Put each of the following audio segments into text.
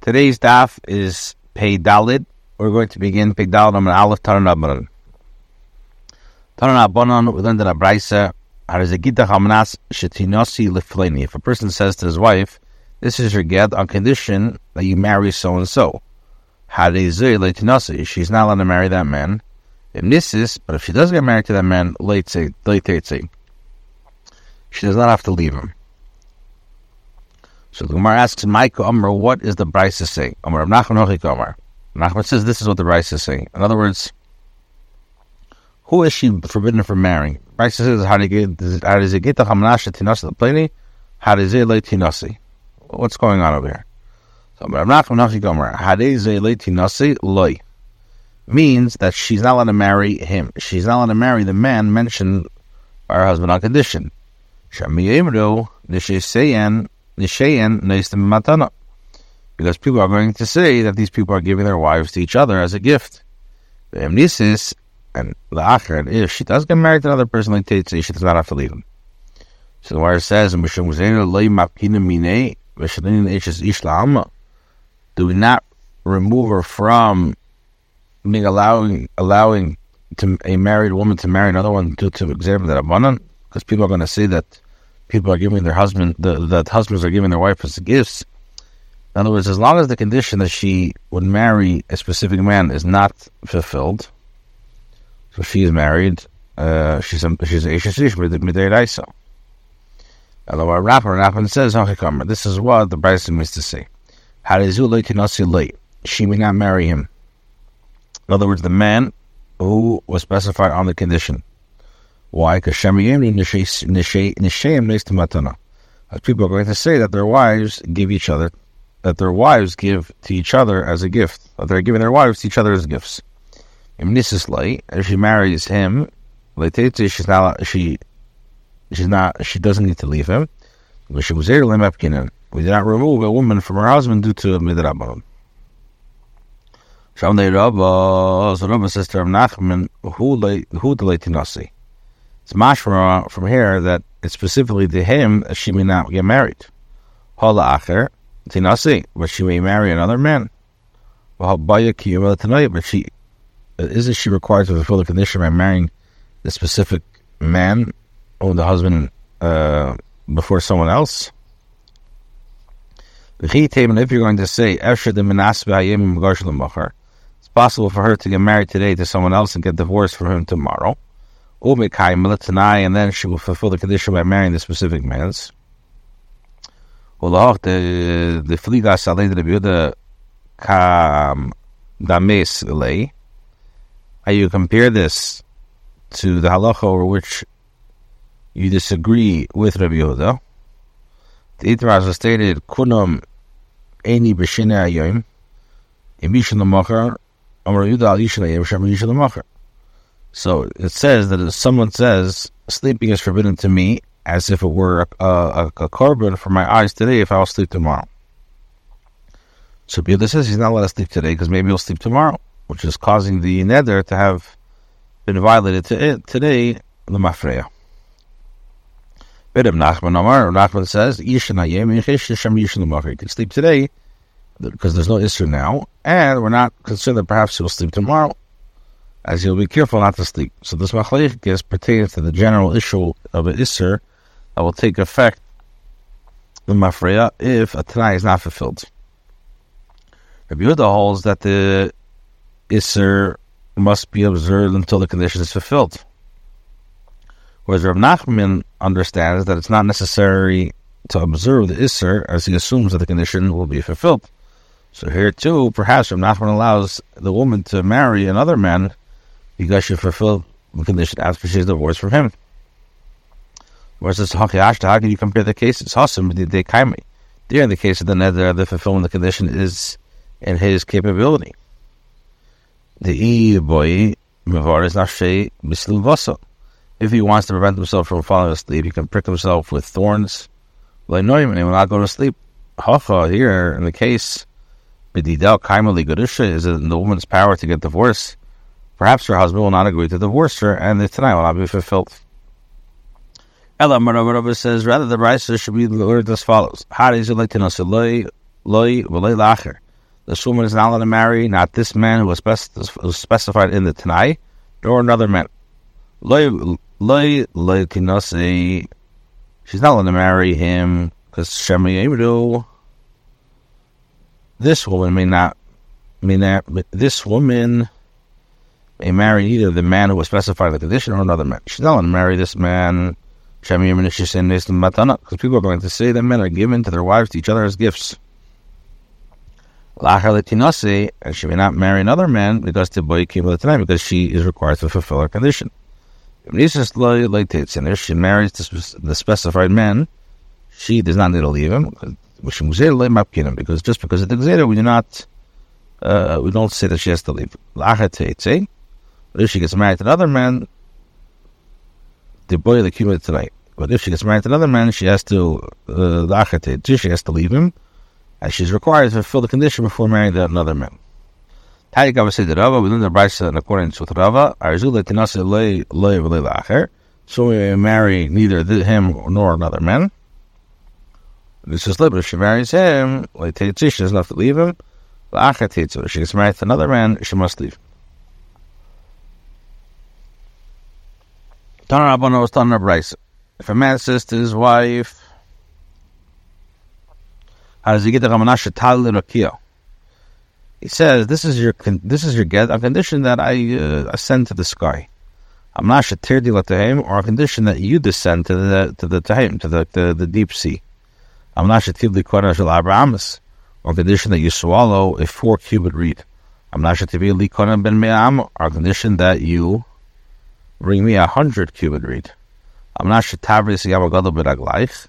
Today's daf is Pei Dalit. We're going to begin Pei Dalit on Aleph Taran Abbanan. Taran we learned in a Braisa, If a person says to his wife, this is your get on condition that you marry so and so. She's not allowed to marry that man. If is, but if she does get married to that man, late she does not have to leave him. So the Gemara asks Mike Amr, what is the Brisa saying? Amr Nachman Amr. Nachman says this is what the Brisa is saying. In other words, who is she forbidden from marrying? Brisa says how does it get the Hamnasha Tinasi the Pliny? How does it lay Tinasi? What's going on over here? So Amr Nachman Amr. How does it lay Tinasi? Loy. Means that she's not allowed to marry him. She's not allowed to marry the man mentioned by her husband on condition. Shamiyemro Nishayan matana. Because people are going to say that these people are giving their wives to each other as a gift. The Amnesis and the acher, if she does get married to another person like Tate, she does not have to leave him. So the word says, do we not remove her from being allowing allowing to a married woman to marry another one due to examine that abundant? Because people are going to say that people are giving their husband, the, that husbands are giving their wife as gifts. In other words, as long as the condition that she would marry a specific man is not fulfilled, so she is married, uh, she's a, she's a the Midei Raisa. Although our rapper Rapper says, this is what the Bryson means to say. She may not marry him. In other words, the man who was specified on the condition. Why? Because. As uh, people are going to say that their wives give each other, that their wives give to each other as a gift. That they're giving their wives to each other as gifts. If she marries him, she's not, she, she's not, she doesn't need to leave him. We did not remove a woman from her husband due to midrabanon. Shamdei Rabba, so Rabba says to Rav Nachman, who the leitinasi? It's mash from, from here that it's specifically to him that she may not get married. Hala acher, tinasi, but she may marry another man. But she isn't she required to fulfill the condition by marrying the specific man or the husband uh, before someone else? If you're going to say it's possible for her to get married today to someone else and get divorced from him tomorrow and then she will fulfill the condition by marrying the specific man's. The the fliga the biuda kam dames. How you compare this to the halacha over which you disagree with Rabbi Yehuda? The Itras stated kunam eni b'shina ayoim imishin l'machar amar Yehuda al yishin ayim shem yishin l'machar. So it says that if someone says sleeping is forbidden to me, as if it were a, a, a korban for my eyes today, if I'll sleep tomorrow. So Bilda says he's not allowed to sleep today because maybe he'll sleep tomorrow, which is causing the nether to have been violated to it today, the mafreya. Bidam Nachman Amar, Nachman says, You can sleep today because there's no Isra now, and we're not concerned that perhaps he'll sleep tomorrow as you'll be careful not to sleep. So this machlekes pertains to the general issue of an isser that will take effect the mafreya if a tanai is not fulfilled. Rabbi Yehuda holds that the isser must be observed until the condition is fulfilled. Whereas Rav Nachman understands that it's not necessary to observe the isser as he assumes that the condition will be fulfilled. So here too, perhaps Rav Nachman allows the woman to marry another man because she fulfilled the condition after she's divorced from him. Versus Hakiashta, how can you compare the cases? Hasim they kaimi. There in the case of the nether, the fulfillment of the condition is in his capability. The e boy is nashe mislu If he wants to prevent himself from falling asleep, he can prick himself with thorns. Like no, he will not go to sleep. Hacha here in the case, bididel kaimali godusha is in the woman's power to get divorced Perhaps her husband will not agree to divorce her, and the tonight will not be fulfilled. Ella says rather the Brisa should be learned as follows? This woman is not allowed to marry not this man who was, specified in the Tanai, nor another man. She's not allowed to marry him because Shemi This woman may not, may not. This woman may marry either the man who was specified in the condition or another man. She's not allowed to marry this man. Because people are going to say that men are given to their wives to each other as gifts. And she may not marry another man because the boy came with the time because she is required to fulfill her condition. If she marries the specified man, she does not need to leave him because just because it's Gzera, we do not uh, we don't say that she has to leave. If she gets married to another man, the boy the cumulative tonight. But if she gets married to another man, she has to uh, she has to leave him, and she's required to fulfill the condition before marrying another man. Tarik Abba said Rava, we the Brisa in accordance with Rava, Arzula Tinase Lei Lei Lacher, so we may marry neither him nor another man. This is liberal. If she marries him, she doesn't have to leave him. If she gets married to another man, she must leave. Tana was Tana Brisa. If a man says to his wife, how does he get the Ramanasha Tal Rakia? He says, "This is your this is your get on condition that I uh, ascend to the sky. I'm not shatir to him, or a condition that you descend to the to the tahim to the, the, the deep sea. I'm not shatir likwana shel Abrahamis, or a condition that you swallow a four cubit reed. I'm not shatir likwana ben me'am, or a condition that you bring me a hundred cubit reed. I'm not shetavris yamagadol b'raglaich,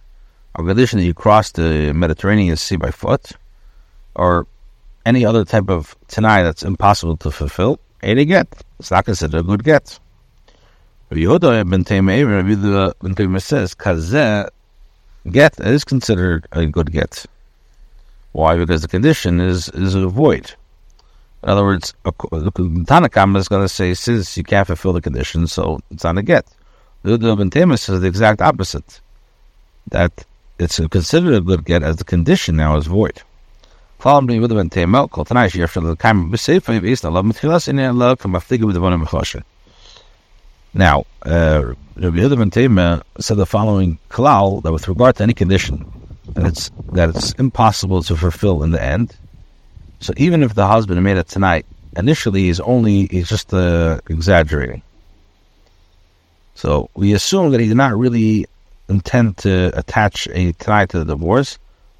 a condition that you cross the Mediterranean Sea by foot, or any other type of tanai that's impossible to fulfill, ain't a get. It's not considered a good get. Rabbi Yehuda ben Rabbi ben Taimei says, kazeh get is considered a good get. Why? Because the condition is is a void. In other words, the Tanakam is going to say, since you can't fulfill the condition, so it's not a get. The Taimei says the exact opposite. That it's considered a good get as the condition now is void. Tema. Now, uh, Rabbi Yehuda Tema said the following klal that with regard to any condition that it's that it's impossible to fulfill in the end. So even if the husband made it tonight, initially he's only he's just uh, exaggerating. So we assume that he did not really intend to attach a tonight to the divorce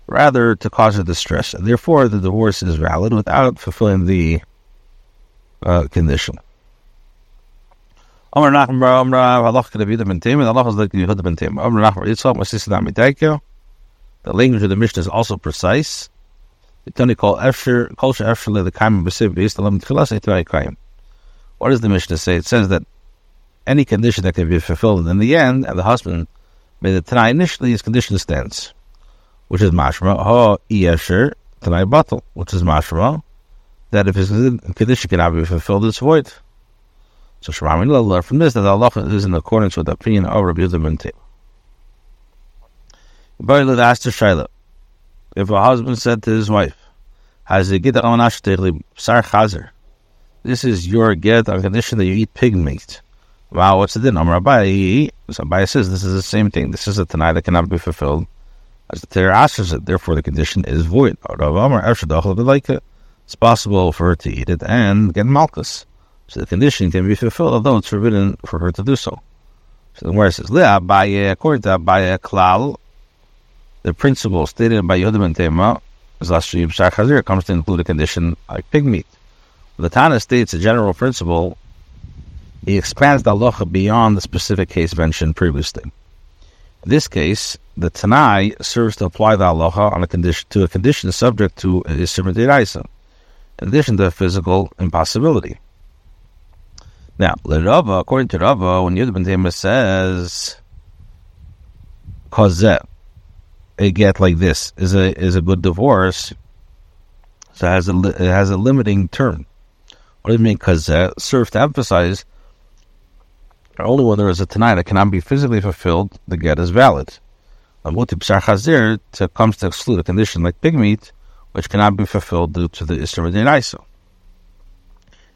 rather to cause a distress, and therefore the divorce is valid without fulfilling the uh, condition. The language of the Mishnah is also precise. What is the Mishnah say? It says that any condition that can be fulfilled in the end, and the husband made the Tanai initially, his condition stands which is mashma, ha yesher tanai batal, which is mashma, that if his condition cannot be fulfilled, it's void. So Shemami learn from this that Allah is in accordance with the opinion of Rabbi Yehuda ben Tema. Bailad asked to Shaila, if a husband said to his wife, this is your get on condition that you eat pig meat. Wow, what's the din? Amar Abai, Abai says this is the same thing. This is a tanai that cannot be fulfilled as the Torah asks it, therefore the condition is void. It's possible for her to eat it and get malkus. So the condition can be fulfilled, although it's forbidden for her to do so. So the word says, according to Abaye Klal, the principle stated by Yehuda ben Tema, comes to include a condition like pig meat. The Tana states a general principle, he expands the halacha beyond the specific case mentioned previously. In this case, the Tanai serves to apply the halacha on a condition to a condition subject to Isser in addition to a physical impossibility. Now, Rava, according to Rava, when Yud ben says "Kozeh," get like this is a is a good divorce, so it has a it has a limiting term. What do you mean? Kozeh uh, serves to emphasize only when there is a Tanai that cannot be physically fulfilled, the get is valid. Amutib Shar Chazir comes to exclude a condition like pig meat, which cannot be fulfilled due to the Isra.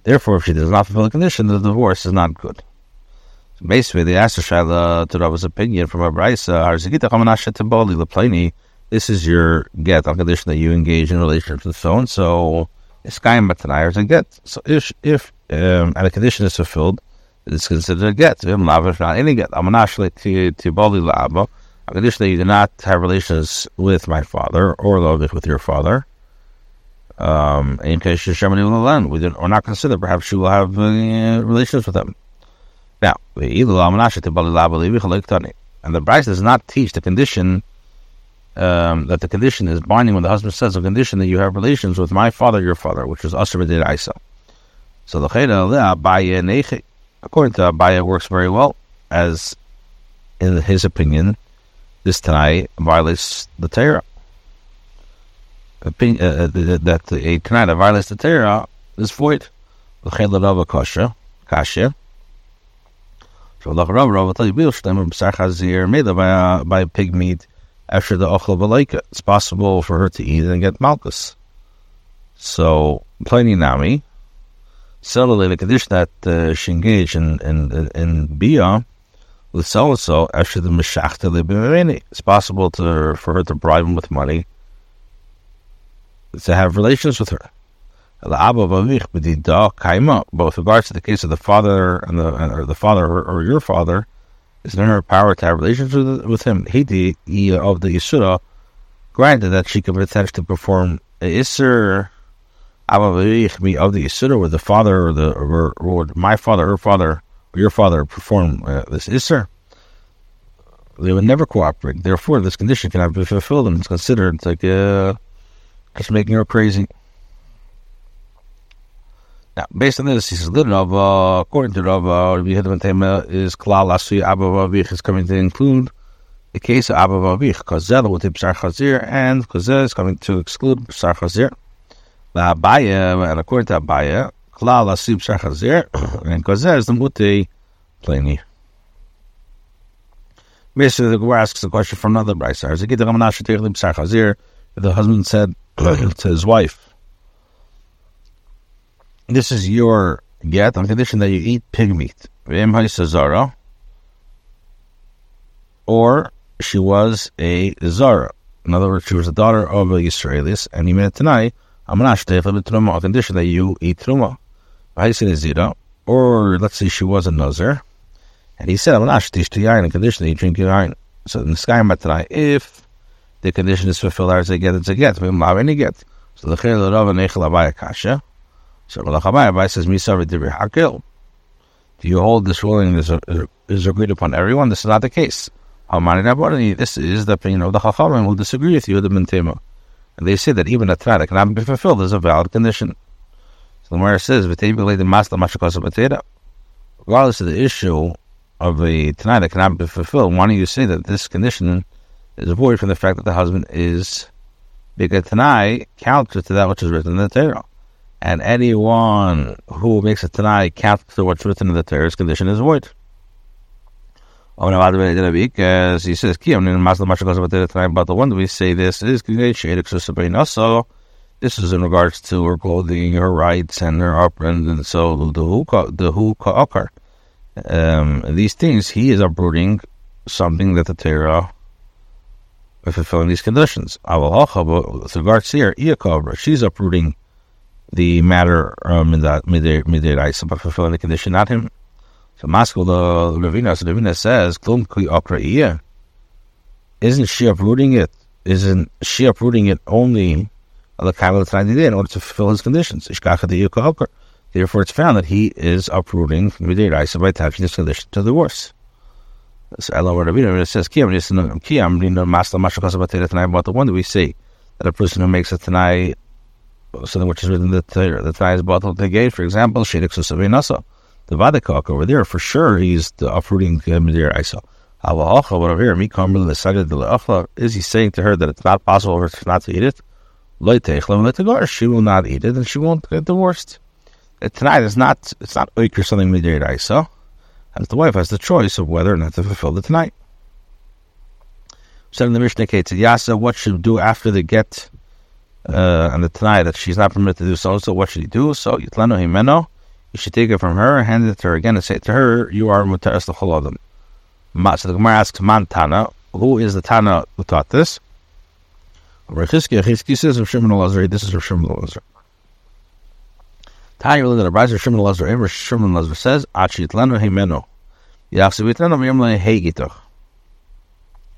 Therefore, if she does not fulfill the condition, the divorce is not good. Basically, they asked Shaila to Rabba's opinion from a Braisa, this is your get on condition that you engage in a relationship with so and so. It's kaim batanai or a get. So if if um, and a condition is fulfilled, it's considered a get. If not any get, I'm to. A condition that you do not have relations with my father or love with your father. Um, in case you're Shemini will we or not consider perhaps you will have uh, relations with them. Now, and the Braisa does not teach the condition um, that the condition is binding when the husband says a condition that you have relations with my father, your father, which is Asr B'did Isa. So the according to Abaye, works very well, as in his opinion, this Tanai violates the Torah opinion, uh, uh that a Tanai that violates the Torah is void. L'chel kasha, kasha. So the Rav Rav will tell you, b'sar chazir made by, pig meat after the ochel. It's possible for her to eat and get malkus. So, plenty nami, similarly, the condition that uh, she engaged in, in, in Bia, with so and so after the mishachta It's possible to for her to bribe him with money to have relations with her. Both regards to the case of the father and the or the father or, or your father, is in her power to have relations with, with him. He of the Yisura, granted that she could to perform Isser of the Yisura, where the father or the or, or my father, her father, or your father perform uh, this Isser. They would never cooperate. Therefore, this condition cannot be fulfilled, and it's considered like uh, just making her crazy. Now, based on this, he says, Rav, according to Rav, uh, Rabbi Yehuda is Klal Asui Abba Vavich is coming to include the case of Abba Vavich, Kozel with Psar Chazir, and Kozel is coming to exclude Psar Chazir. Abaya, and according to Abaya, Klal Asui Psar Chazir, and Kozel is the Muti plainly. Basically, the Gemara asks a question from another Brisa. Er the husband said to his wife, this is your get on condition that you eat pig meat. Or she was a Zara. In other words, she was a daughter of a Israelis, and he made tonight, I'm not on condition that you eat truma. Or let's say she was a Nazar, and he said, I'm not on condition that you drink yain. So in the sky tonight, if the condition is fulfilled, as they get, it's a get. So the Chayla Rav and Echel Abaya. So Rabbi says. Do you hold this ruling is, is agreed upon everyone? This is not the case. This is the opinion of the Chachamim will disagree with you, the Mentema. And they say that even a Tana cannot be fulfilled as a valid condition. So the Gemara says, Regardless of the issue of a Tanai that cannot be fulfilled, why don't you say that this condition is void from the fact that the husband is because Tanai counter to that which is written in the Torah and anyone who makes a Tanai counter to what's written in the terrorist condition is void. As he says, about the one that we say this is so this is in regards to her clothing, her rights, and her upbringing, and so the who the who um, these things he is uprooting something that the Torah fulfilling these conditions. With regards here, she's uprooting the matter um, in that midiraisa, but fulfilling the condition, not him. So Maskell the Ravina, so Ravina says, Klum Isn't she uprooting it? Isn't she uprooting it only the Kabbal in order to fulfill his conditions? Therefore, it's found that he is uprooting midiraisa by attaching this condition to the divorce. So Allah Ravina says, Kiyam, Kiyam, Masla tonight about the one that we say that a person who makes a tonight something which is within the Torah. The Torah is bottled gate, for example, Shedik Susavinasa. The Vadakak over there, for sure, he's the uprooting uh, Medir Isa. Over here, Mikamr decided the is he saying to her that it's not possible for her not to eat it? She will not eat it and she won't get divorced. Uh, tonight is not it's not oik or something Medir Isa. And the wife has the choice of whether or not to fulfill the tonight. Said in the Mishnah Yasa, what should do after the get uh, and the Tanai that she's not permitted to do so. So what should he do? So Yitlano Himeno, you should take it from her, hand it to her again, and say to her, "You are Mutaras L'Chol So the Gemara asks, "Man Tana, who is the Tana who taught this?" Rechizki, Rechizki says of Shimon Elazar. This is of Shimon Elazar. Tanya really that a Shimon Elazar. Ever Shimon Elazar says, "Achi Yitlano Himeno." Yachsevitano Miyamle Heigitoch.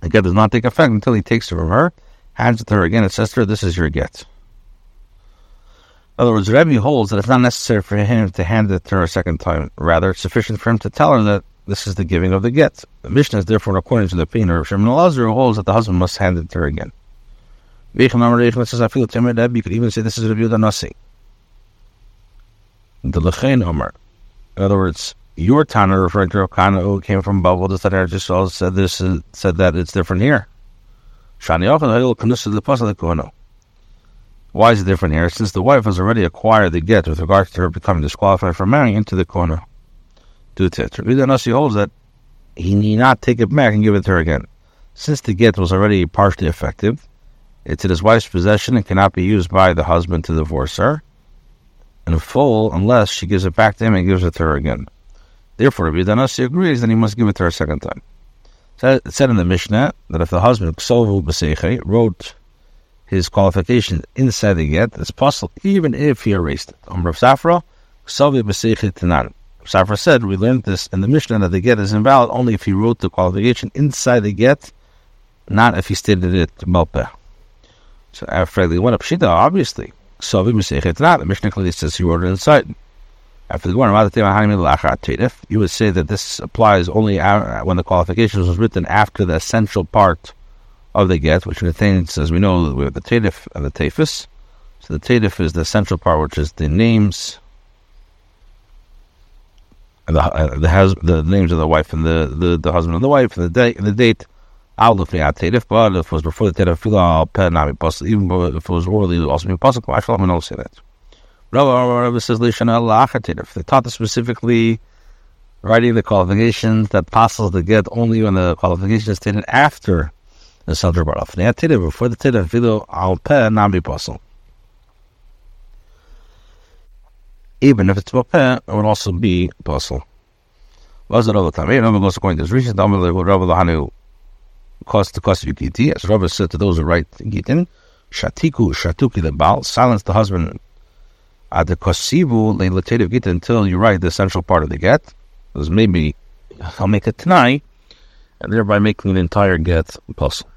The get does not take effect until he takes it from her, hands it to her again, and says to her, This is your get. In other words, Rebbe holds that it's not necessary for him to hand it to her a second time. Rather, it's sufficient for him to tell her that this is the giving of the get. The Mishnah is therefore according to the opinion of Shimon Elazar, who holds that the husband must hand it to her again. You could even say this is Rabbi Yehuda Nasi. The Lechein Omer. In other words, your Tana referring to Kana who came from Babel, the Tana just said this said that it's different here. Why is it different here? Since the wife has already acquired the get with regard to her becoming disqualified from marrying into the corner. Due to it. Nasi holds that he need not take it back and give it to her again. Since the get was already partially effective, it's in his wife's possession and cannot be used by the husband to divorce her in full unless she gives it back to him and gives it to her again. Therefore, Rabbi Danasi agrees that he must give it to her a second time. It said in the Mishnah that if the husband Ksovu B'Seiche wrote his qualification inside the get, it's possible even if he erased it. On Rav Safra, Ksovu B'Seiche Tanan. Safra said, we learned this in the Mishnah that the get is invalid only if he wrote the qualification inside the get, not if he stated it to Malpeh. So after they went up Shita, obviously, Ksovu B'Seiche Tanan. The Mishnah clearly says he wrote it inside. After the Gemara, you would say that this applies only when the qualifications was written after the essential part of the get, which contains, as we know, we have the Tadif and the Tafis. So the Tadif is the essential part, which is the names, and the uh, the, has, the names of the wife and the, the, the husband and the wife and the date and the date. But if it was before the possible. Even if it was orally, also be possible. I shall not say that. If they taught us specifically writing the qualifications that passes the get only when the qualification is stated after the Sadr Baraf. Before the Tiddah, Fido al Peh, be possible. Even if it's Bapeh, it would also be possible. Was it all the time? Rabbi goes according to his reason, Rabbi Lahanu cost the cost of Yukiti, as Rabbi said to those who write Gitin, Shatiku, Shatuki the Baal, silence the husband at the kosivu leilatative get until you write the central part of the get. Because maybe I'll make it tonight, and thereby making the entire get possible.